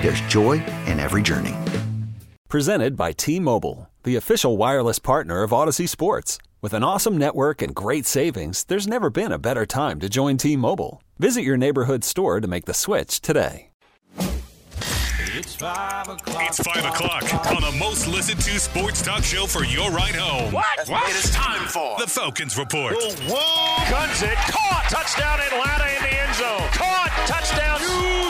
there's joy in every journey. Presented by T Mobile, the official wireless partner of Audacy Sports. With an awesome network and great savings, there's never been a better time to join T Mobile. Visit your neighborhood store to make the switch today. It's 5 o'clock. It's 5 o'clock on the most listened to sports talk show for your ride home. What? what? It is time for the Falcons Report. Whoa. Guns it. Caught. Touchdown Atlanta in the end zone. Caught. Touchdown. You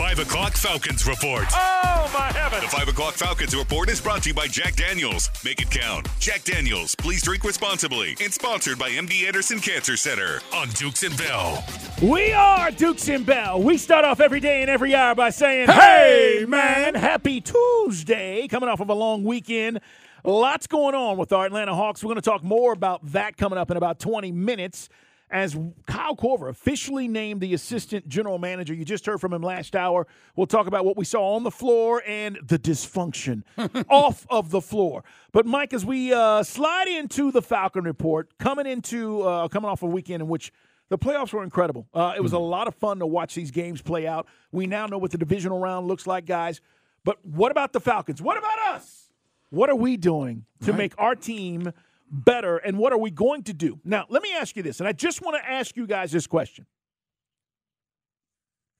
5 o'clock Falcons Report. Oh, my heavens. The 5 o'clock Falcons Report is brought to you by Jack Daniels. Make it count. Jack Daniels, please drink responsibly. And sponsored by MD Anderson Cancer Center on Dukes and Bell. We are Dukes and Bell. We start off every day and every hour by saying, Hey, man, happy Tuesday. Coming off of a long weekend. Lots going on with our Atlanta Hawks. We're going to talk more about that coming up in about 20 minutes as Kyle Korver officially named the assistant general manager. You just heard from him last hour. We'll talk about what we saw on the floor and the dysfunction off of the floor. But Mike, as we uh, slide into the Falcon report, coming into uh, coming off a weekend in which the playoffs were incredible. Uh, it was a lot of fun to watch these games play out. We now know what the divisional round looks like, guys. But what about the Falcons? What about us? What are we doing to Right. make our team better? And what are we going to do? Now, let me ask you this, and I just want to ask you guys this question.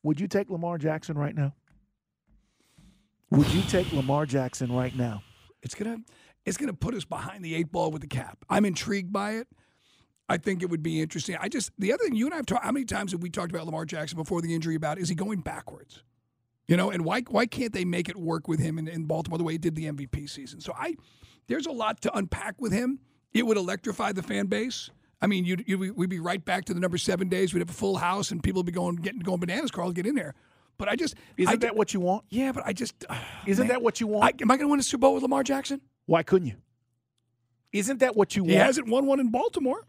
Would you take Lamar Jackson right now? Would you take Lamar Jackson right now? It's gonna it's gonna put us behind the eight ball with the cap. I'm intrigued by it. I think it would be interesting. I just the other thing you and I have talked. How many times have we talked about Lamar Jackson before the injury? About is he going backwards? You know, and why why can't they make it work with him in, in Baltimore the way he did the MVP season? So I there's a lot to unpack with him. It would electrify the fan base. I mean, you'd, you'd, we'd be right back to the number seven days. We'd have a full house, and people would be going getting going bananas. Carl, get in there. But I just Isn't I, that what you want? Yeah, but I just ah, Isn't man, that what you want? I, am I going to win a Super Bowl with Lamar Jackson? Why couldn't you? Isn't that what you He want? He hasn't won one in Baltimore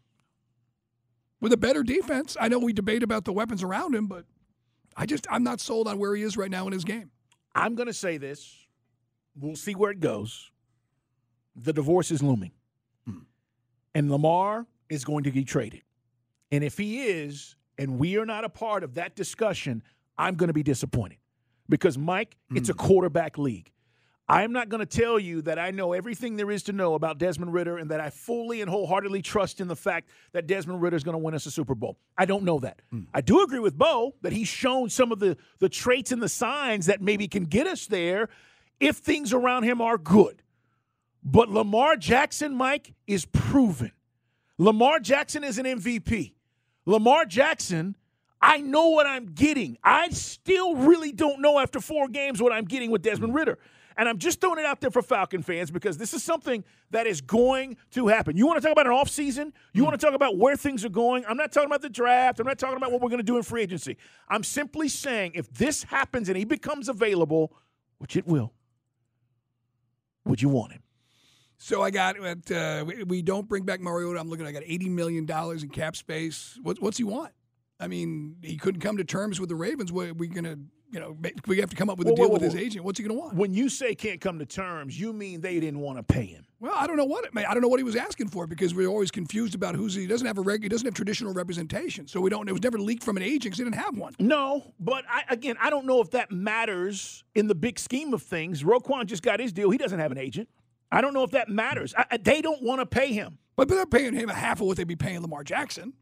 with a better defense. I know we debate about the weapons around him, but I just I'm not sold on where he is right now in his game. I'm going to say this. We'll see where it goes. The divorce is looming. And Lamar is going to be traded. And if he is, and we are not a part of that discussion, I'm going to be disappointed. Because, Mike, it's a hmm. quarterback league. I'm not going to tell you that I know everything there is to know about Desmond Ridder and that I fully and wholeheartedly trust in the fact that Desmond Ridder is going to win us a Super Bowl. I don't know that. Hmm. I do agree with Bo that he's shown some of the, the traits and the signs that maybe can get us there if things around him are good. But Lamar Jackson, Mike, is proven. Lamar Jackson is an MVP. Lamar Jackson, I know what I'm getting. I still really don't know after four games what I'm getting with Desmond Ridder. And I'm just throwing it out there for Falcon fans because this is something that is going to happen. You want to talk about an offseason? You want to talk about where things are going? I'm not talking about the draft. I'm not talking about what we're going to do in free agency. I'm simply saying if this happens and he becomes available, which it will, would you want him? So I got uh, we, we don't bring back Mariota. I'm looking. I got 80 million dollars in cap space. What, what's he want? I mean, he couldn't come to terms with the Ravens. What, we gonna you know make- we have to come up with a Whoa, deal whoa, with whoa, his agent. What's he gonna want? When you say can't come to terms, you mean they didn't want to pay him. Well, I don't know what it, I don't know what he was asking for because we're always confused about who's he doesn't have a reg, he doesn't have traditional representation. So we don't. It was never leaked from an agent. 'cause He didn't have one. No, but I, again, I don't know if that matters in the big scheme of things. Roquan just got his deal. He doesn't have an agent. I don't know if that matters. I, they don't want to pay him. But, they're paying him a half of what they'd be paying Lamar Jackson.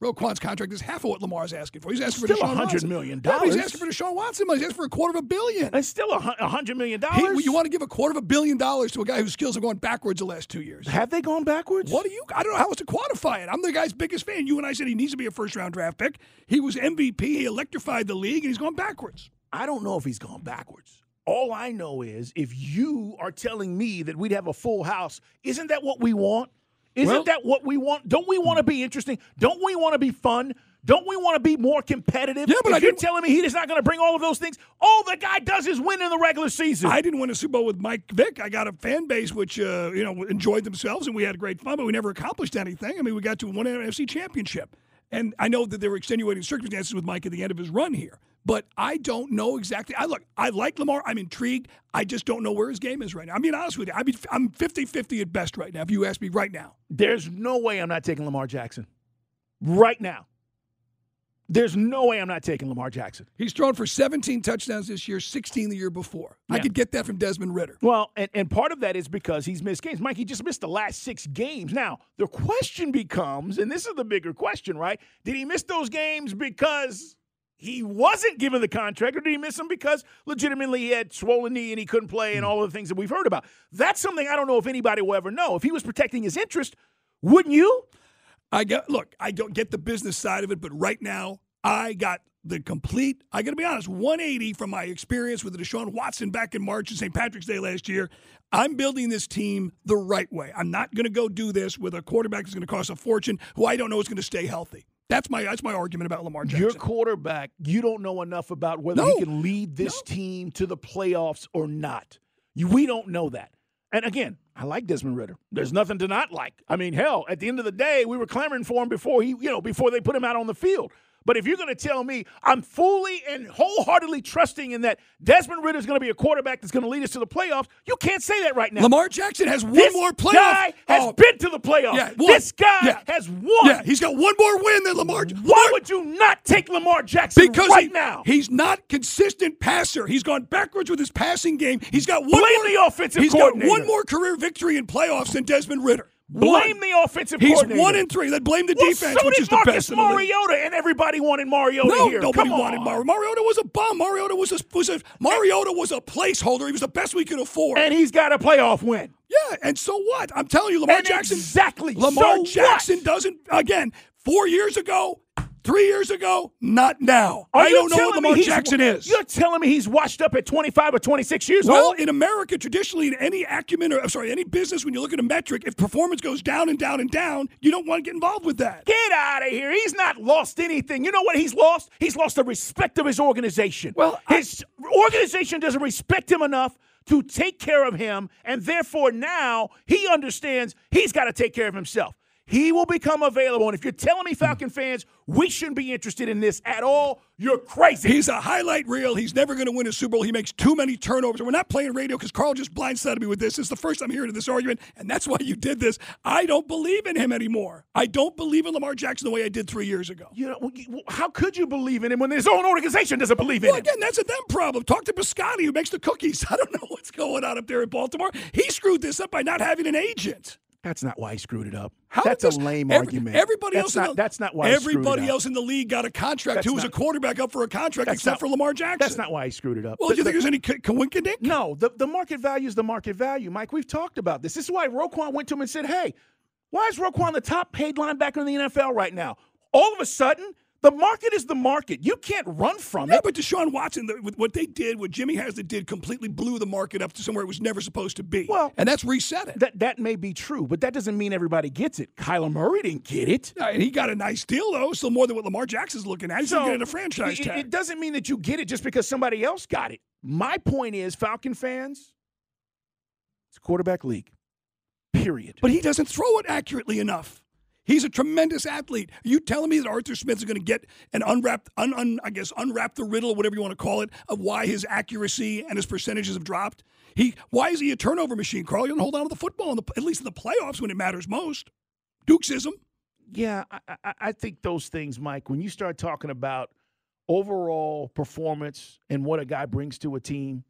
Roquan's contract is half of what Lamar's asking for. He's asking Still for Deshaun $100 Watson. million Yeah, he's asking for Deshaun Watson money. He's asking for a quarter of a billion. It's still a hun- hundred million dollars. you want to give a quarter of a billion dollars to a guy whose skills have gone backwards the last two years? Have they gone backwards? What do you? I don't know how else to quantify it. I'm the guy's biggest fan. You and I said he needs to be a first round draft pick. He was MVP. He electrified the league, and he's gone backwards. I don't know if he's gone backwards. All I know is if you are telling me that we'd have a full house, isn't that what we want? Isn't Well- that what we want? Don't we want to be interesting? Don't we want to be fun? Don't we want to be more competitive? Yeah, but if I you're telling me he is not going to bring all of those things, all the guy does is win in the regular season. I didn't win a Super Bowl with Mike Vick. I got a fan base which uh, you know enjoyed themselves and we had great fun, but we never accomplished anything. I mean, we got to one NFC championship, and I know that there were extenuating circumstances with Mike at the end of his run here. But I don't know exactly. I look, I like Lamar. I'm intrigued. I just don't know where his game is right now. I mean, honest with you, I mean, I'm 50-50 at best right now. If you ask me right now, There's no way I'm not taking Lamar Jackson right now. There's no way I'm not taking Lamar Jackson. he's thrown for 17 touchdowns this year, 16 the year before. I could get that from Desmond Ridder. Well, and, and part of that is because he's missed games. Mike, he just missed the last six games. Now, the question becomes, and this is the bigger question, right? Did he miss those games because he wasn't given the contract, or did he miss them because legitimately he had swollen knee and he couldn't play and hmm. all of the things that we've heard about? That's something I don't know if anybody will ever know. If he was protecting his interest, wouldn't you? I got look, I don't get the business side of it, but right now I got the complete, I gotta be honest, 180 from my experience with Deshaun Watson back in March and St. Patrick's Day last year. I'm building this team the right way. I'm not gonna go do this with a quarterback that's gonna cost a fortune who I don't know is gonna stay healthy. That's my that's my argument about Lamar Jackson. Your quarterback, you don't know enough about whether No. he can lead this team to the playoffs or not. You, we don't know that. And again, I like Desmond Ridder. There's nothing to not like. I mean, hell, at the end of the day, we were clamoring for him before he, you know, before they put him out on the field. But if you're going to tell me I'm fully and wholeheartedly trusting in that Desmond Ridder is going to be a quarterback that's going to lead us to the playoffs, you can't say that right now. Lamar Jackson has one this more playoff. guy has Oh, been to the playoffs. Yeah, one. this guy Yeah. has won. Yeah, he's got one more win than Lamar. Why Lamar- would you not take Lamar Jackson because right he- now? he's not consistent passer. He's gone backwards with his passing game. He's got one Blame more, the offensive He's got one more career victory in playoffs than Desmond Ridder. Blame One. the offensive He's coordinator. one in three. Then blame the well, defense, so which is the Marcus best in the league. Mariota, and everybody wanted Mariota No, here. nobody Come wanted. Mariota. Mariota was a bum. Mariota was a, was a Mariota was a placeholder. He was the best we could afford. And he's got a playoff win. yeah, and so what? I'm telling you, Lamar And Jackson. exactly. Lamar So what? Jackson doesn't. Again, four years ago, three years ago, not now. Are I don't know what Lamar Jackson is. You're telling me he's washed up at 25 or 26 years Well, old? in America, traditionally, in any acumen or I'm sorry, any business, when you look at a metric, if performance goes down and down and down, you don't want to get involved with that. Get out of here. He's not lost anything. You know what he's lost? He's lost the respect of his organization. Well, I- his organization doesn't respect him enough to take care of him, and therefore now he understands he's got to take care of himself. He will become available. And if you're telling me, hmm. Falcon fans, we shouldn't be interested in this at all, you're crazy. He's a highlight reel. He's never going to win a Super Bowl. He makes too many turnovers. And we're not playing radio because Carl just blindsided me with this. It's the first I'm hearing of this argument, and that's why you did this. I don't believe in him anymore. I don't believe in Lamar Jackson the way I did three years ago. you know, how could you believe in him when his own organization doesn't believe in Well, him? again, that's a them problem. Talk to Biscotti, who makes the cookies. I don't know what's going on up there in Baltimore. He screwed this up by not having an agent. That's not why he screwed it up. How that's did a this- lame every- argument. Everybody that's else, not. in the, that's not why. he screwed everybody up. else in the league got a contract That's who was a quarterback up for a contract, except not- for Lamar Jackson. That's not why he screwed it up. Well, The- do you think the- there's any co- coinkydink? No, the, the market value is the market value, Mike. We've talked about this. This is why Roquan went to him and said, Hey, why is Roquan the top paid linebacker in the NFL right now? All of a sudden, the market is the market. You can't run from Yeah, it. but Deshaun Watson, the, what they did, what Jimmy Haslam did, completely blew the market up to somewhere it was never supposed to be. Well- and that's reset it. That that may be true, but that doesn't mean everybody gets it. Kyler Murray didn't get it. And he got a nice deal though, still more than what Lamar Jackson's looking at. He's still getting a franchise it, tag. it doesn't mean that you get it just because somebody else got it. My point is, Falcon fans, it's a quarterback league. Period. but he doesn't throw it accurately enough. He's a tremendous athlete. Are you telling me that Arthur Smith is going to get an unwrapped, un, un, I guess, unwrap the riddle, whatever you want to call it, of why his accuracy and his percentages have dropped? He, why is he a turnover machine, Carl? You don't hold on to the football, the, at least in the playoffs when it matters most. Dukesism. Yeah, I, I, I think those things, Mike, when you start talking about overall performance and what a guy brings to a team,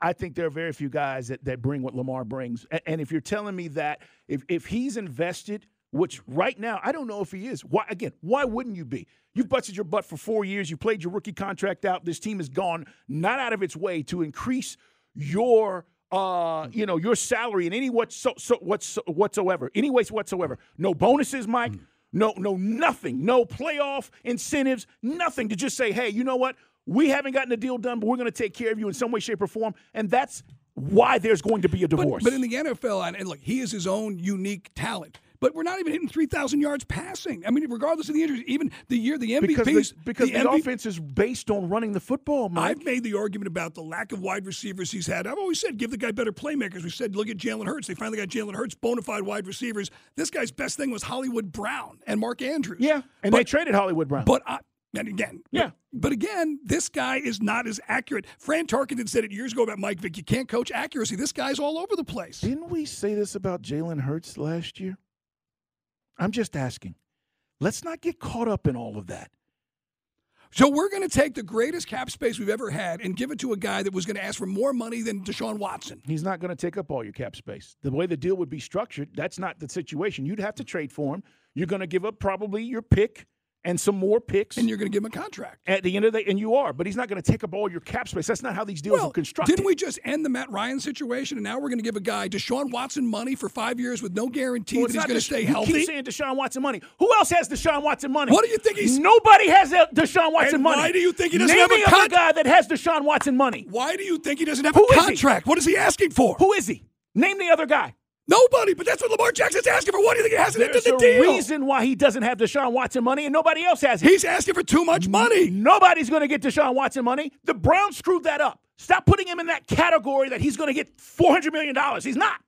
I think there are very few guys that, that bring what Lamar brings. And, and if you're telling me that if, if he's invested which right now I don't know if he is. Why again? Why wouldn't you be? You've busted your butt for four years. You played your rookie contract out. This team has gone not out of its way to increase your uh, you know, your salary in any what so, so what's whatsoever, any ways whatsoever. No bonuses, Mike. No, no, nothing. No playoff incentives. Nothing to just say, hey, you know what? We haven't gotten the deal done, but we're going to take care of you in some way, shape, or form. And that's why there's going to be a divorce. But, but in the NFL, and look, he is his own unique talent. But we're not even hitting 3,000 yards passing. I mean, regardless of the injuries, even the year the MVPs. because the, because the, MVP offense is based on running the football, Mike. I've made the argument about the lack of wide receivers he's had. I've always said give the guy better playmakers. We said look at Jalen Hurts. They finally got Jalen Hurts, bona fide wide receivers. This guy's best thing was Hollywood Brown and Mark Andrews. yeah, and but, they traded Hollywood Brown. But I, and again, Yeah. But again, this guy is not as accurate. Fran Tarkenton said it years ago about Mike Vick. You can't coach accuracy. This guy's all over the place. Didn't we say this about Jalen Hurts last year? I'm just asking. Let's not get caught up in all of that. So we're going to take the greatest cap space we've ever had and give it to a guy that was going to ask for more money than Deshaun Watson. He's not going to take up all your cap space. The way the deal would be structured, that's not the situation. You'd have to trade for him. You're going to give up probably your pick and some more picks And you're going to give him a contract. at the end of the and you are, but he's not going to take up all your cap space. That's not how these deals Well, are constructed. didn't we just end the Matt Ryan situation, and now we're going to give a guy Deshaun Watson money for five years with no guarantee Well, that he's going to stay you healthy? keep saying Deshaun Watson money. Who else has Deshaun Watson money? What do you think he's- Nobody has Deshaun Watson And money. why do you think he doesn't Name have a other guy that has Deshaun Watson money? Why do you think he doesn't have Who a contract? What is he asking for? Who is he? Name the other guy. Nobody. But that's what Lamar Jackson's asking for. What do you think he hasn't There's entered a the deal? reason why he doesn't have Deshaun Watson money and nobody else has it. He's asking for too much money. Nobody's going to get Deshaun Watson money. The Browns screwed that up. Stop putting him in that category that he's going to get $400 million. He's not.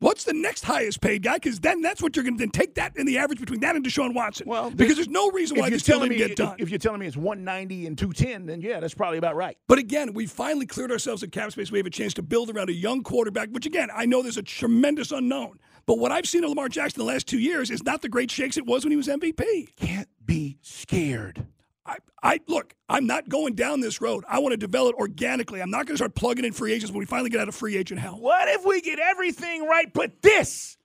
What's the next highest paid guy? Because then that's what you're going to then take that in the average between that and Deshaun Watson. Well, because there's no reason why this telling me get done. if you're telling me it's 190 and 210, then yeah, that's probably about right. But again, we finally cleared ourselves at cap space. We have a chance to build around a young quarterback, which again, I know there's a tremendous unknown. But what I've seen of Lamar Jackson the last two years is not the great shakes it was when he was MVP. Can't be scared. I, I look, I'm not going down this road. I want to develop organically. I'm not going to start plugging in free agents when we finally get out of free agent hell. What if we get everything right but this?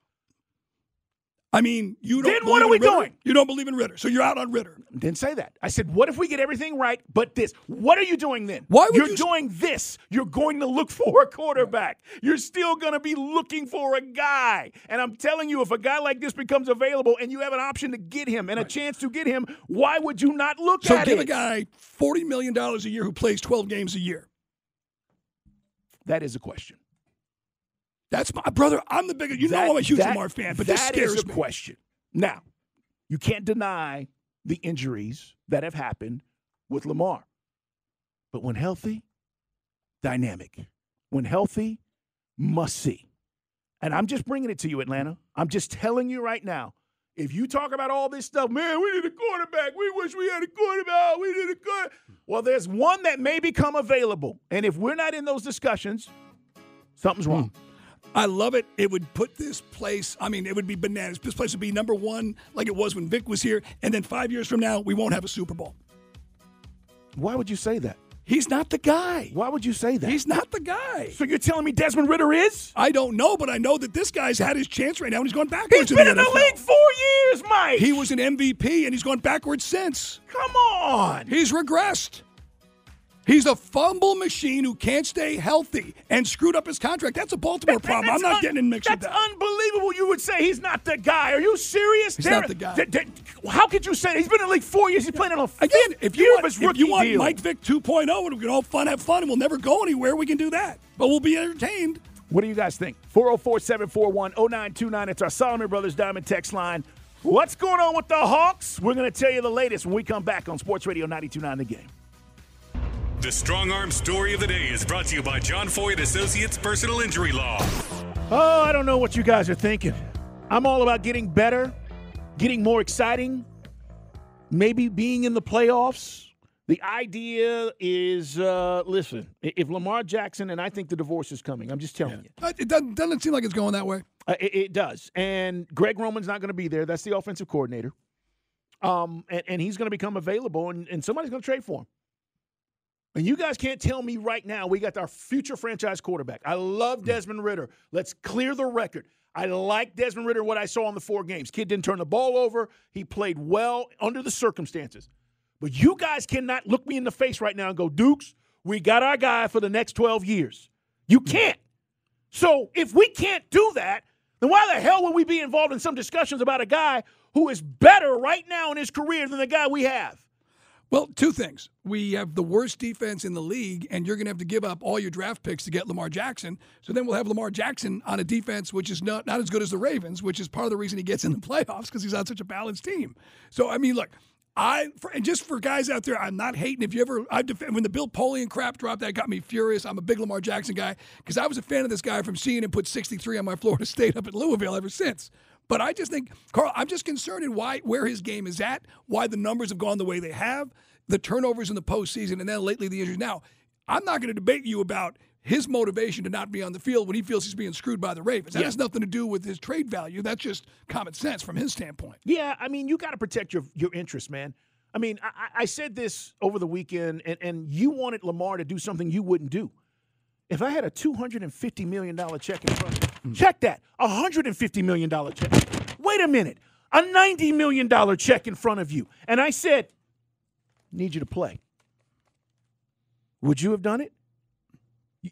I mean, you don't. Then what believe are in we Ridder? doing? You don't believe in Ridder, so you're out on Ridder. Didn't say that. I said, what if we get everything right but this? What are you doing then? Why would You're you- doing this. You're going to look for a quarterback. You're still going to be looking for a guy. And I'm telling you, if a guy like this becomes available and you have an option to get him and a chance to get him, why would you not look So at give a guy forty million dollars a year who plays 12 games a year. that is a question. That's my brother. I'm the biggest. You That- know I'm a huge that- Lamar fan, but this that scares is a me. question. Now, you can't deny the injuries that have happened with Lamar. But when healthy, dynamic. When healthy, must see. And I'm just bringing it to you, Atlanta. I'm just telling you right now. If you talk about all this stuff, man, we need a quarterback. We wish we had a quarterback. We need a quarterback. Well, there's one that may become available. And if we're not in those discussions, something's hmm. wrong. I love it. It would put this place, I mean, it would be bananas. This place would be number one like it was when Vick was here. And then five years from now, we won't have a Super Bowl. Why would you say that? He's not the guy. Why would you say that? He's not the guy. So you're telling me Desmond Ridder is? I don't know, but I know that this guy's had his chance right now and he's gone backwards He's been in the NFL. league four years, Mike. He was an MVP and he's gone backwards since. Come on. He's regressed. He's a fumble machine who can't stay healthy and screwed up his contract. That's a Baltimore problem. I'm not un- getting in mixed with that. That's unbelievable. You would say he's not the guy. Are you serious? He's not the guy. how could you say that? he's been in the league four years? He's playing on a Again, if you want, if you want deal. Mike Vick 2.0 and we can all fun have fun and we'll never go anywhere, we can do that. But we'll be entertained. What do you guys think? 404 741 0929. It's our Solomon Brothers Diamond text line. What's going on with the Hawks? We're going to tell you the latest when we come back on Sports Radio 929 The Game. The Strong Arm Story of the Day is brought to you by John Foyd Associates Personal Injury Law. Oh, I don't know what you guys are thinking. I'm all about getting better, getting more exciting, maybe being in the playoffs. The idea is uh, listen, if Lamar Jackson, and I think the divorce is coming, I'm just telling you. Uh, It doesn't, doesn't seem like it's going that way. Uh, it, it does. And Greg Roman's not going to be there. That's the offensive coordinator. Um, and, and he's going to become available, and, and somebody's going to trade for him. And you guys can't tell me right now we got our future franchise quarterback. I love hmm. Desmond Ridder. Let's clear the record. I like Desmond Ridder, what I saw in the four games. Kid didn't turn the ball over. He played well under the circumstances. But you guys cannot look me in the face right now and go, Dukes, we got our guy for the next 12 years. You hmm. can't. So if we can't do that, then why the hell would we be involved in some discussions about a guy who is better right now in his career than the guy we have? Well, two things. We have the worst defense in the league, and you're going to have to give up all your draft picks to get Lamar Jackson. So then we'll have Lamar Jackson on a defense which is not, not as good as the Ravens, which is part of the reason he gets in the playoffs because he's on such a balanced team. So, I mean, look, I for, and just for guys out there, I'm not hating. If you ever, I def- when the Bill Polian crap dropped, that got me furious. I'm a big Lamar Jackson guy because I was a fan of this guy from seeing him put 63 on my Florida State up at Louisville ever since. But I just think, Carl, I'm just concerned in why where his game is at, why the numbers have gone the way they have, the turnovers in the postseason, and then lately the injuries. Now, I'm not going to debate you about his motivation to not be on the field when he feels he's being screwed by the Ravens. That Yeah. has nothing to do with his trade value. That's just common sense from his standpoint. Yeah, I mean, you got to protect your your interests, man. I mean, I, I- said this over the weekend, and, and you wanted Lamar to do something you wouldn't do. If I had a two hundred and fifty million dollar check in front of me, check that, a hundred and fifty million dollar check. Wait a minute, a ninety million dollar check in front of you, and I said, "Need you to play." Would you have done it?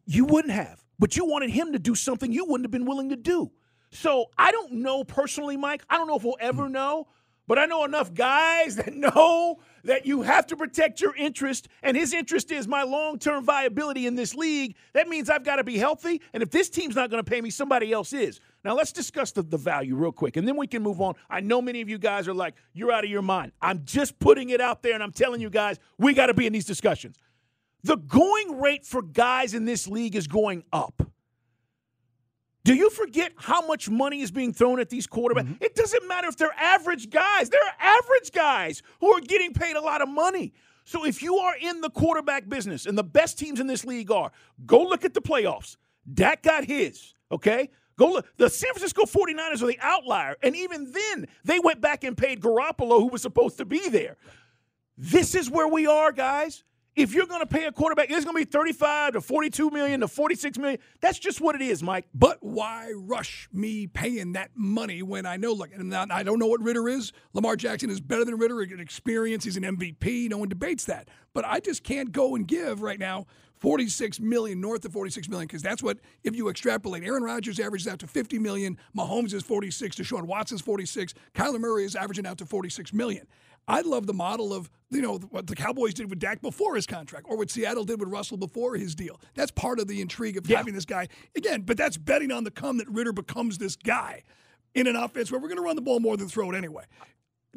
You wouldn't have, but you wanted him to do something you wouldn't have been willing to do. So I don't know personally, Mike. I don't know if we'll ever hmm. know, but I know enough guys that know that you have to protect your interest, and his interest is my long term viability in this league. That means I've got to be healthy, and if this team's not going to pay me, somebody else is. Now let's discuss the, the value real quick, and then we can move on. I know many of you guys are like, you're out of your mind. I'm just putting it out there, and I'm telling you guys, we got to be in these discussions. The going rate for guys in this league is going up. Do you forget how much money is being thrown at these quarterbacks? Mm-hmm. It doesn't matter if they're average guys. They're average guys who are getting paid a lot of money. So if you are in the quarterback business, and the best teams in this league are, go look at the playoffs. Dak got his, okay? Go look. The San Francisco 49ers are the outlier. And even then, they went back and paid Garoppolo, who was supposed to be there. This is where we are, guys. If you're going to pay a quarterback, it's going to be 35 to 42 million to 46 million. That's just what it is, Mike. But why rush me paying that money when I know, look, and I don't know what Ridder is. Lamar Jackson is better than Ridder experience. He's an MVP. No one debates that. But I just can't go and give right now 46 million, north of 46 million, because that's what, if you extrapolate, Aaron Rodgers averages out to 50 million, Mahomes is 46, Deshaun Watson's 46, Kyler Murray is averaging out to 46 million. I love the model of you know what the Cowboys did with Dak before his contract, or what Seattle did with Russell before his deal. That's part of the intrigue of Yeah. having this guy again. But that's betting on the come that Ridder becomes this guy in an offense where we're going to run the ball more than throw it anyway.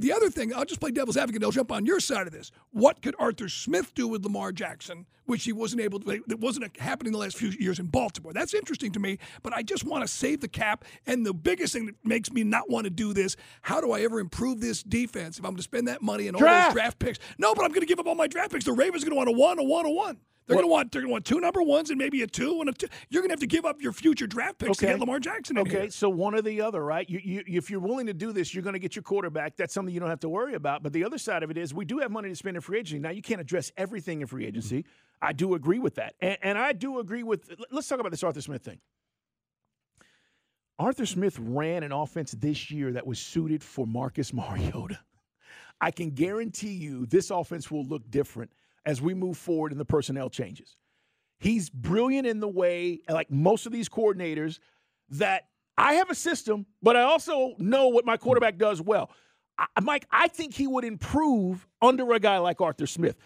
The other thing, I'll just play devil's advocate. I'll jump on your side of this. What could Arthur Smith do with Lamar Jackson, which he wasn't able to? That wasn't happening the last few years in Baltimore. That's interesting to me. But I just want to save the cap. And the biggest thing that makes me not want to do this: How do I ever improve this defense if I'm going to spend that money and all Draft. those draft picks? No, but I'm going to give up all my draft picks. The Ravens are going to want a one, a one, a one. They're going to want they're going to want two number ones and maybe a two and a two. You're going to have to give up your future draft picks to Okay. get Lamar Jackson in Okay, here. so one or the other, right? You, you, if you're willing to do this, you're going to get your quarterback. That's something you don't have to worry about. But the other side of it is we do have money to spend in free agency. Now, you can't address everything in free agency. Mm-hmm. I do agree with that. And, and I do agree with, let's talk about this Arthur Smith thing. Arthur Smith ran an offense this year that was suited for Marcus Mariota. I can guarantee you this offense will look different as we move forward in the personnel changes. He's brilliant in the way, like most of these coordinators, that I have a system, but I also know what my quarterback does well. I, Mike, I think he would improve under a guy like Arthur Smith.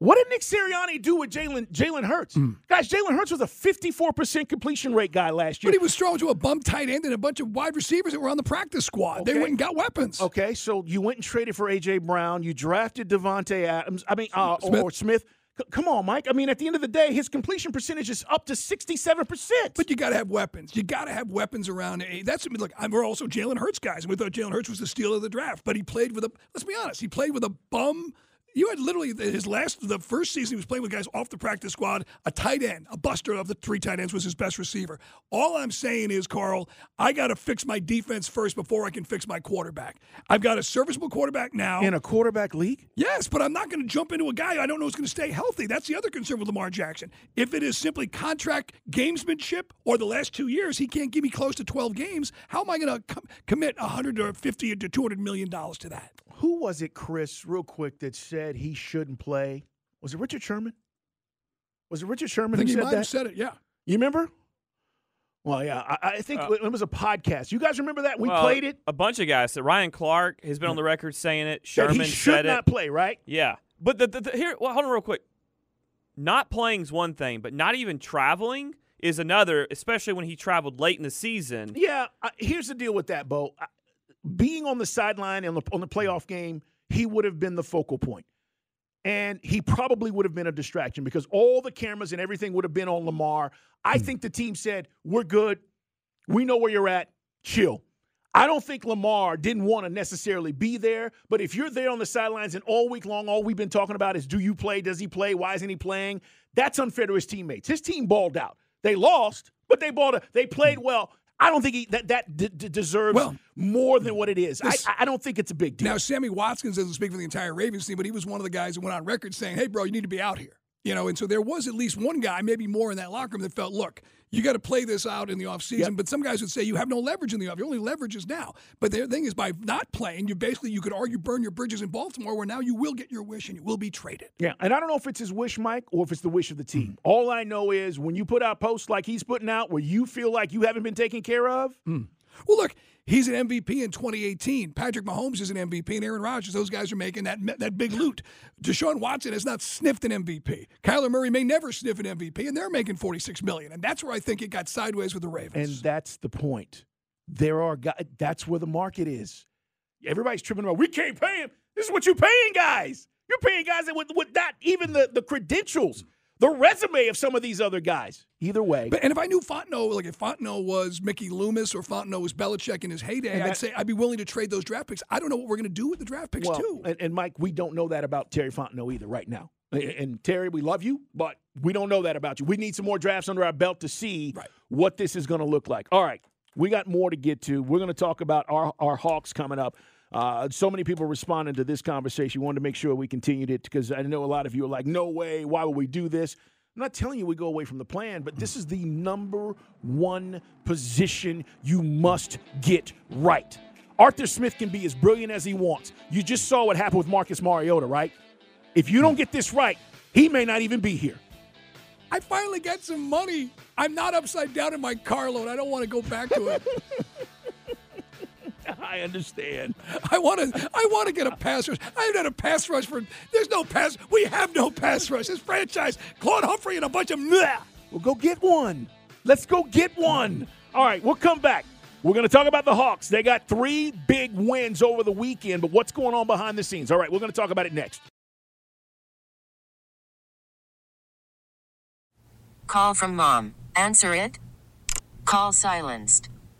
What did Nick Sirianni do with Jalen Jalen Hurts? Guys, Jalen Hurts was a 54% completion rate guy last year. But he was thrown to a bum tight end and a bunch of wide receivers that were on the practice squad. They Okay. went and got weapons. Okay, so you went and traded for AJ Brown. You drafted Devonte Adams. I mean, uh, or- Smith. or Smith. C- come on, Mike. I mean, at the end of the day, his completion percentage is up to sixty-seven percent. But you got to have weapons. You got to have weapons around. That's I mean, look. I'm- We're also Jalen Hurts guys, and we thought Jalen Hurts was the steal of the draft. But he played with a. Let's be honest. He played with a bum. You had literally his last, the first season he was playing with guys off the practice squad, a tight end, a buster of the three tight ends was his best receiver. All I'm saying is, Carl, I got to fix my defense first before I can fix my quarterback. I've got a serviceable quarterback now. In a quarterback league? Yes, but I'm not going to jump into a guy I don't know is going to stay healthy. That's the other concern with Lamar Jackson. If it is simply contract gamesmanship or the last two years, he can't give me close to 12 games, how am I going to com- commit 150 to 200 million dollars to that? Who was it, Chris, real quick, that said he shouldn't play? Was it Richard Sherman? Was it Richard Sherman I think who he said might that? have said it, yeah. You remember? Well, yeah, I, I think Uh, it was a podcast. You guys remember that? We Well, played it. A bunch of guys. So Ryan Clark has been on the record saying it. That Sherman he should said not it. play, right? Yeah, but the, the, the, here, well, hold on real quick. Not playing is one thing, but not even traveling is another. Especially when he traveled late in the season. Yeah. I, here's the deal with that, Bo. I, being on the sideline on the, on the playoff game, he would have been the focal point. And he probably would have been a distraction because all the cameras and everything would have been on Lamar. I hmm. think the team said, We're good. We know where you're at. Chill. I don't think Lamar didn't want to necessarily be there, but if you're there on the sidelines and all week long, all we've been talking about is do you play? Does he play? Why isn't he playing? That's unfair to his teammates. His team balled out. They lost, but they balled out. They played hmm. well. I don't think he, that that d- d- deserves Well, more than what it is. this- I, I don't think it's a big deal. Now, Sammy Watkins doesn't speak for the entire Ravens team, but he was one of the guys that went on record saying, "Hey, bro, you need to be out here." You know, and so there was at least one guy, maybe more in that locker room, that felt, "Look, you got to play this out in the offseason. Yep. But some guys would say you have no leverage in the off. Your only leverage is now. But the thing is, by not playing, you basically you could argue burn your bridges in Baltimore, where now you will get your wish and you will be traded. Yeah, and I don't know if it's his wish, Mike, or if it's the wish of the team. Mm-hmm. All I know is when you put out posts like he's putting out where you feel like you haven't been taken care of, mm. Well, look, he's an MVP in 2018. Patrick Mahomes is an MVP, and Aaron Rodgers. Those guys are making that that big loot. Deshaun Watson has not sniffed an MVP. Kyler Murray may never sniff an MVP, and they're making 46 million. And that's where I think it got sideways with the Ravens. and that's the point. There are guys. That's where the market is. Everybody's tripping about. We can't pay him. This is what you're paying guys. You're paying guys that with, with not even the the credentials, the resume of some of these other guys. Either way, But, and if I knew Fontenot, like if Fontenot was Mickey Loomis or Fontenot was Belichick in his heyday, And I'd say I'd be willing to trade those draft picks. I don't know what we're going to do with the draft picks well, too. and, and Mike, we don't know that about Terry Fontenot either right now. And- And Terry, we love you, but we don't know that about you. We need some more drafts under our belt to see Right. what this is going to look like. All right, we got more to get to. We're going to talk about our, our Hawks coming up. Uh, so many people responding to this conversation. We wanted to make sure we continued it because I know a lot of you are like, no way, why would we do this? I'm not telling you we go away from the plan, but this is the number one position you must get right. Arthur Smith can be as brilliant as he wants. You just saw what happened with Marcus Mariota, right? If you don't get this right, he may not even be here. I finally got some money. I'm not upside down in my car loan. I don't want to go back to it. I understand. I want to. I want to get a pass rush. I haven't had a pass rush for. There's no pass. We have no pass rush. This franchise, Claude Humphrey and a bunch of. We'll go get one. Let's go get one. All right, we'll come back. We're going to talk about the Hawks. They got three big wins over the weekend, but what's going on behind the scenes? All right, we're going to talk about it next. Call from mom. Answer it. Call silenced.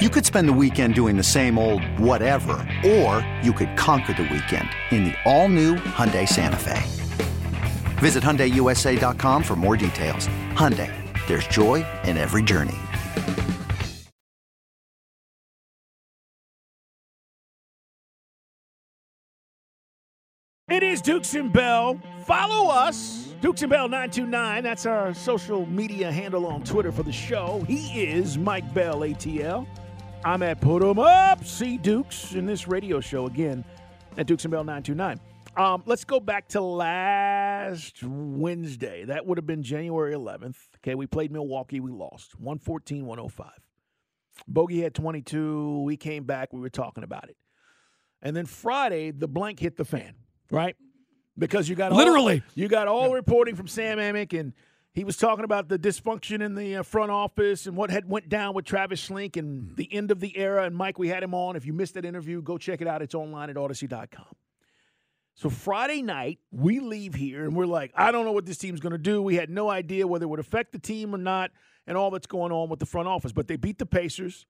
You could spend the weekend doing the same old whatever, or you could conquer the weekend in the all-new Hyundai Santa Fe. Visit HyundaiUSA.com for more details. Hyundai, there's joy in every journey. It is Dukes and Bell. Follow us, Dukes and Bell 929. That's our social media handle on Twitter for the show. He is Mike Bell, ATL. I'm at Put 'em Up, see Dukes, in this radio show again at Dukes and Bell 929. Um, let's go back to last Wednesday. That would have been January 11th. Okay, we played Milwaukee. We lost 114 105. Bogey had 22. We came back. We were talking about it. And then Friday, the blank hit the fan, right? Because you got all- Literally. you got all reporting from Sam Amick, and he was talking about the dysfunction in the uh, front office and what had went down with Travis Schlenk and the end of the era. And Mike, we had him on. If you missed that interview, go check it out. It's online at Audacy.com. So Friday night, we leave here and we're like, I don't know what this team's going to do. We had no idea whether it would affect the team or not, and all that's going on with the front office. But they beat the Pacers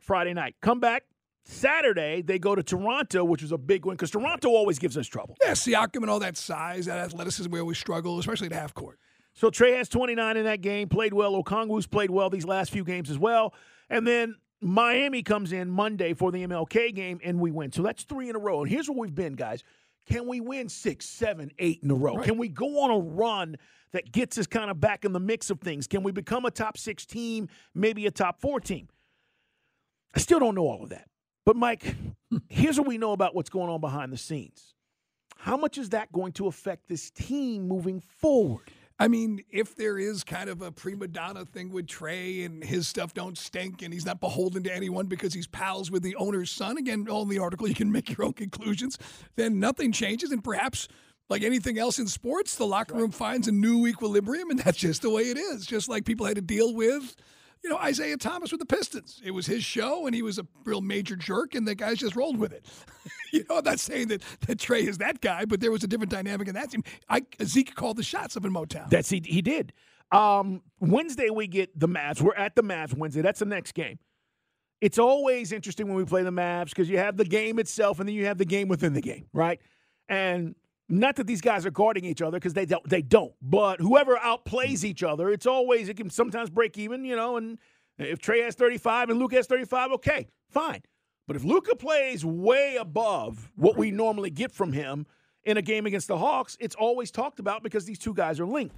Friday night. Come back Saturday, they go to Toronto, which was a big win because Toronto always gives us trouble. Yeah, Siakam and all that size, that athleticism, we always struggle, especially at half court. So Trey has 29 in that game, played well. Okongwu's played well these last few games as well. And then Miami comes in Monday for the MLK game, and we win. So that's three in a row. And here's where we've been, guys. Can we win six, seven, eight in a row? Can we go on a run that gets us kind of back in the mix of things? Can we become a top six team, maybe a top four team? I still don't know all of that. But, Mike, here's what we know about what's going on behind the scenes. How much is that going to affect this team moving forward? I mean, if there is kind of a prima donna thing with Trey and his stuff don't stink and he's not beholden to anyone because he's pals with the owner's son, again, all in the article, you can make your own conclusions, then nothing changes. And perhaps, like anything else in sports, the locker room finds a new equilibrium, and that's just the way it is. Just like people had to deal with. You know, Isaiah Thomas with the Pistons. It was his show, and he was a real major jerk, and the guys just rolled with it. you know, I'm not saying that, that Trey is that guy, but there was a different dynamic in that team. I, Zeke called the shots up in Motown. That's he, he did. Um, Wednesday we get the Mavs. We're at the Mavs Wednesday. That's the next game. It's always interesting when we play the Mavs because you have the game itself and then you have the game within the game, right? And not that these guys are guarding each other because they don't, they don't. But whoever outplays each other, it's always it can sometimes break even, you know. And if Trey has 35 and Luke has 35, okay, fine. But if Luka plays way above what we normally get from him in a game against the Hawks, it's always talked about because these two guys are linked.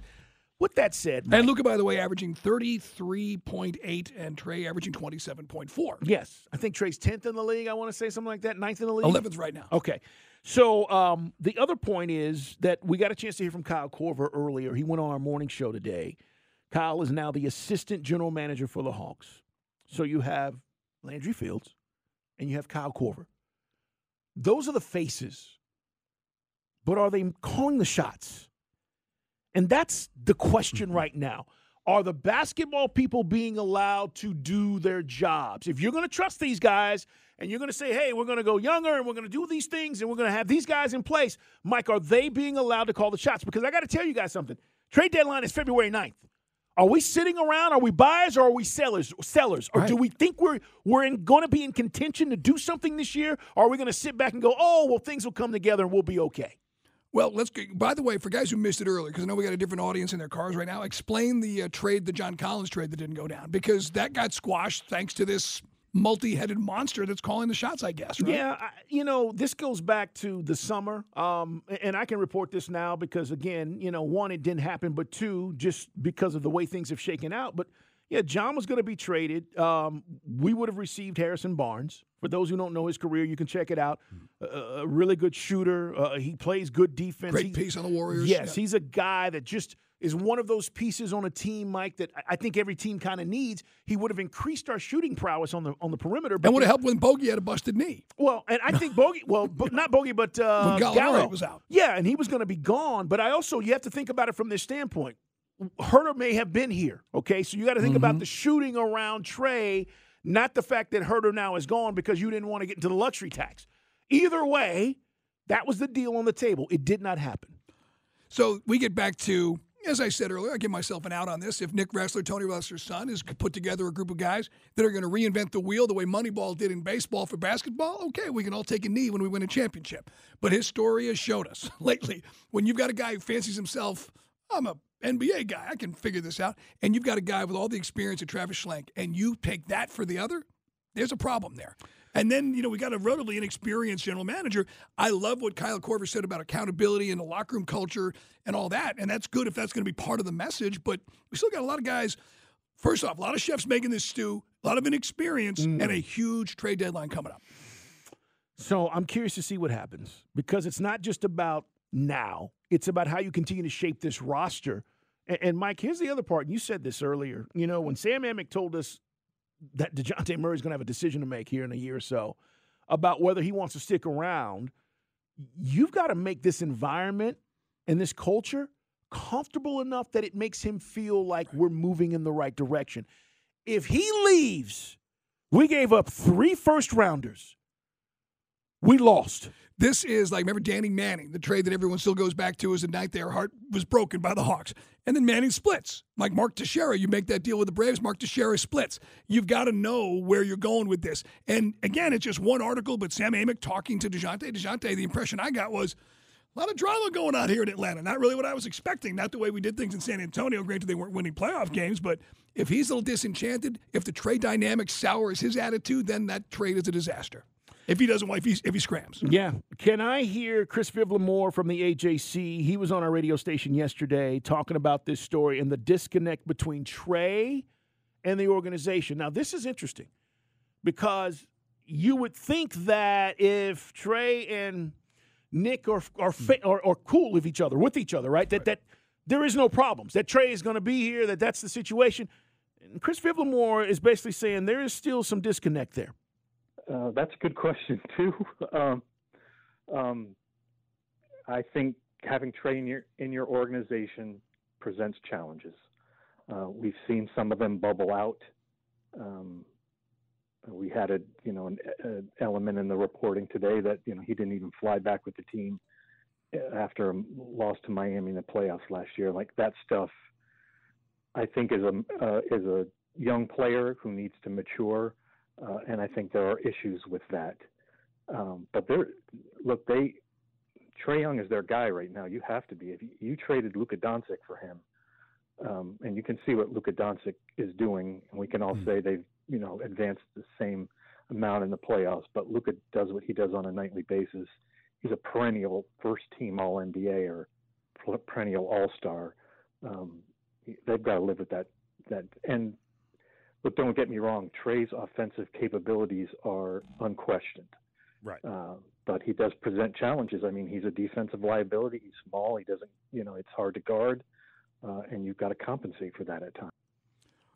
With that said, And Luka, by the way, averaging 33.8 and Trey averaging 27.4. yes, I think Trey's 10th in the league. I want to say something like that, ninth in the league. 11th right now. Okay. So um, the other point is that we got a chance to hear from Kyle Korver earlier. He went on our morning show today. Kyle is now the assistant general manager for the Hawks. So you have Landry Fields and you have Kyle Korver. Those are the faces. But are they calling the shots? And that's the question right now. Are the basketball people being allowed to do their jobs? If you're going to trust these guys and you're going to say, hey, we're going to go younger and we're going to do these things and we're going to have these guys in place, Mike, are they being allowed to call the shots? Because I got to tell you guys something. Trade deadline is February 9th. Are we sitting around? Are we buyers or are we sellers? Sellers, or do we think we're we're going to be in contention to do something this year? Or are we going to sit back and go, oh, well, things will come together and we'll be okay? Well, let's. Go, by the way, for guys who missed it earlier, because I know we got a different audience in their cars right now, explain the uh, trade, the John Collins trade that didn't go down, because that got squashed thanks to this multi-headed monster that's calling the shots. I guess. Right? Yeah, I, you know, this goes back to the summer, um, and I can report this now because, again, you know, one, it didn't happen, but two, just because of the way things have shaken out. But yeah, John was going to be traded. Um, we would have received Harrison Barnes. For those who don't know his career, you can check it out. A, a really good shooter. Uh, he plays good defense. Great He- piece on the Warriors. Yes, Yeah. he's a guy that just is one of those pieces on a team, Mike, that I- think every team kind of needs. He would have increased our shooting prowess on the on the perimeter. and would have helped when Bogey had a busted knee. well, and I think Bogey, well, not Bogey, but uh, Gallinari Gallo was out. Yeah, and he was going to be gone. But I also, you have to think about it from this standpoint. Huerter may have been here, okay? So you got to think Mm-hmm. about the shooting around Trey, not the fact that Huerter now is gone because you didn't want to get into the luxury tax. Either way, that was the deal on the table. It did not happen. So we get back to, as I said earlier, I give myself an out on this. If Nick Ressler, Tony Ressler's son, has put together a group of guys that are going to reinvent the wheel the way Moneyball did in baseball for basketball, okay, we can all take a knee when we win a championship. But his story has showed us lately when you've got a guy who fancies himself, I'm a NBA guy, I can figure this out, and you've got a guy with all the experience of Travis Schlenk, and you take that for the other, there's a problem there. And then, you know, we got a relatively inexperienced general manager. I love what Kyle Korver said about accountability and the locker room culture and all that. And that's good if that's going to be part of the message. But we still got a lot of guys. First off, a lot of chefs making this stew, a lot of inexperience, mm. and a huge trade deadline coming up. So I'm curious to see what happens because it's not just about now, it's about how you continue to shape this roster. And, and Mike, here's the other part. You said this earlier. You know, when Sam Amick told us that DeJounte Murray is going to have a decision to make here in a year or so about whether he wants to stick around, you've got to make this environment and this culture comfortable enough that it makes him feel like we're moving in the right direction. If he leaves, we gave up three first rounders. We lost. This is like remember Danny Manning, the trade that everyone still goes back to is the night their heart was broken by the Hawks. And then Manning splits. Like Mark Teixeira, you make that deal with the Braves, Mark Teixeira splits. You've got to know where you're going with this. And again, it's just one article, but Sam Amick talking to DeJounte. DeJounte, the impression I got was a lot of drama going on here in Atlanta. Not really what I was expecting. Not the way we did things in San Antonio. Granted, they weren't winning playoff games, but if he's a little disenchanted, if the trade dynamic sours his attitude, then that trade is a disaster. If he doesn't, if he if he scrams. Yeah. Can I hear Chris Vivlamore from the AJC? He was on our radio station yesterday talking about this story and the disconnect between Trae and the organization. Now, this is interesting because you would think that if Trae and Nick are are, are, are cool with each other, with each other, right? That that there is no problems. That Trae is going to be here. That that's the situation. And Chris Vivlamore is basically saying there is still some disconnect there. Uh, that's a good question too. Um, um, I think having Trae in your in your organization presents challenges. Uh, we've seen some of them bubble out. Um, we had a you know an, an, element in the reporting today that you know he didn't even fly back with the team uh, after a loss to Miami in the playoffs last year. Like that stuff, I think is a uh, is a young player who needs to mature uh, and I think there are issues with that. Um, but they're look, they Trae Young is their guy right now. You have to be. If you, you traded Luka Doncic for him, um, and you can see what Luka Doncic is doing, and we can all mm. say they've you know advanced the same amount in the playoffs. But Luka does what he does on a nightly basis. He's a perennial first team All NBA or perennial All Star. Um, they've got to live with that. That and but don't get me wrong, Trae's offensive capabilities are unquestioned. Right. Uh, but he does present challenges. I mean, he's a defensive liability. He's small. He doesn't, you know, it's hard to guard, uh, and you've got to compensate for that at times.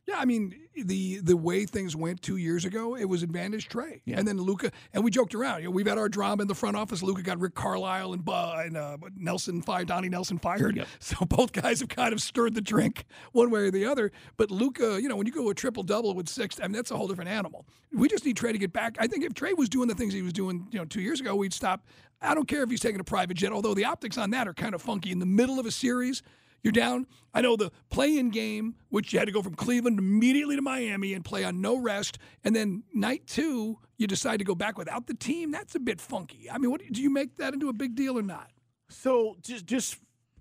Yeah, I mean the the way things went two years ago, it was advantage Trae, yeah. and then Luka. and we joked around. You know, we've had our drama in the front office. Luka got Rick Carlisle and, uh, and uh, Nelson fired, Donnie Nelson fired. Yep. So both guys have kind of stirred the drink one way or the other. But Luka, you know, when you go a triple double with six, I mean that's a whole different animal. We just need Trae to get back. I think if Trae was doing the things he was doing, you know, two years ago, we'd stop. I don't care if he's taking a private jet, although the optics on that are kind of funky in the middle of a series. You're down. I know the play-in game, which you had to go from Cleveland immediately to Miami and play on no rest, and then night two, you decide to go back without the team. That's a bit funky. I mean, what do you make that into a big deal or not? So just just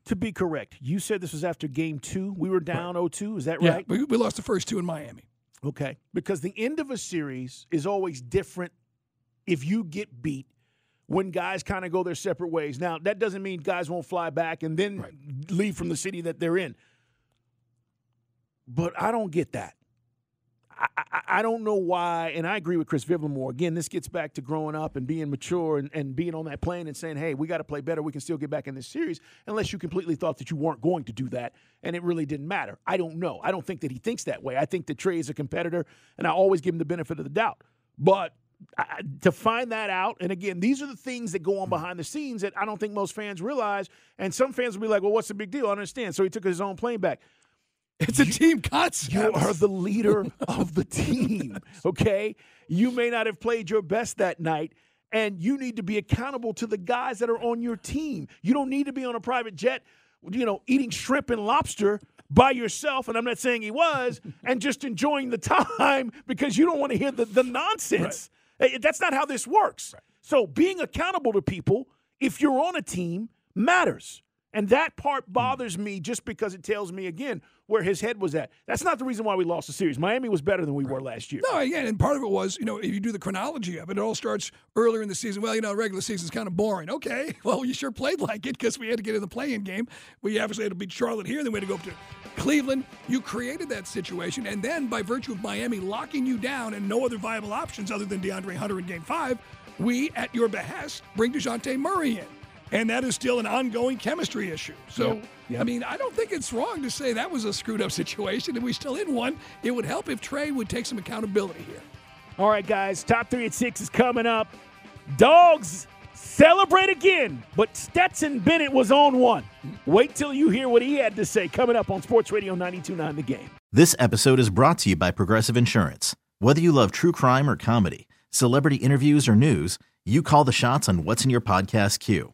to be correct, you said this was after game two. We were down right. 0-2. Is that yeah, right? We, we lost the first two in Miami. Okay, because the end of a series is always different if you get beat when guys kind of go their separate ways. Now, that doesn't mean guys won't fly back and then right. leave from the city that they're in. But I don't get that. I, I, I, don't know why, and I agree with Chris Vivlamore. Again, this gets back to growing up and being mature and, and being on that plane and saying, hey, we got to play better. We can still get back in this series, unless you completely thought that you weren't going to do that and it really didn't matter. I don't know. I don't think that he thinks that way. I think that Trae is a competitor, and I always give him the benefit of the doubt. But to find that out, and again, these are the things that go on mm-hmm. behind the scenes that I don't think most fans realize. And some fans will be like, "Well, what's the big deal?" I understand. So he took his own plane back. It's a team concept. You are the leader of the team. Okay, you may not have played your best that night, and you need to be accountable to the guys that are on your team. You don't need to be on a private jet, you know, eating shrimp and lobster by yourself, and I'm not saying he was, and just enjoying the time because you don't want to hear the, the nonsense. Right. That's not how this works. Right. So being accountable to people, if you're on a team, matters. And that part hmm. bothers me just because it tells me again where his head was at. That's not the reason why we lost the series. Miami was better than we were last year. No, again, and part of it was, you know, if you do the chronology of it, it all starts earlier in the season. Well, you know, regular season's kind of boring. Okay, well, you sure played like it because we had to get in the play-in game. We obviously had to beat Charlotte here, then we had to go up to Cleveland. You created that situation, and then by virtue of Miami locking you down and no other viable options other than DeAndre Hunter in Game Five, we, at your behest, bring Dejounte Murray in. And that is still an ongoing chemistry issue. So, Yep. Yep. I mean, I don't think it's wrong to say that was a screwed up situation and we still in one. It would help if Trae would take some accountability here. All right, guys, top three at six is coming up. Dogs celebrate again, but Stetson Bennett was on one. Wait till you hear what he had to say coming up on Sports Radio 929 The Game. This episode is brought to you by Progressive Insurance. Whether you love true crime or comedy, celebrity interviews or news, you call the shots on what's in your podcast queue.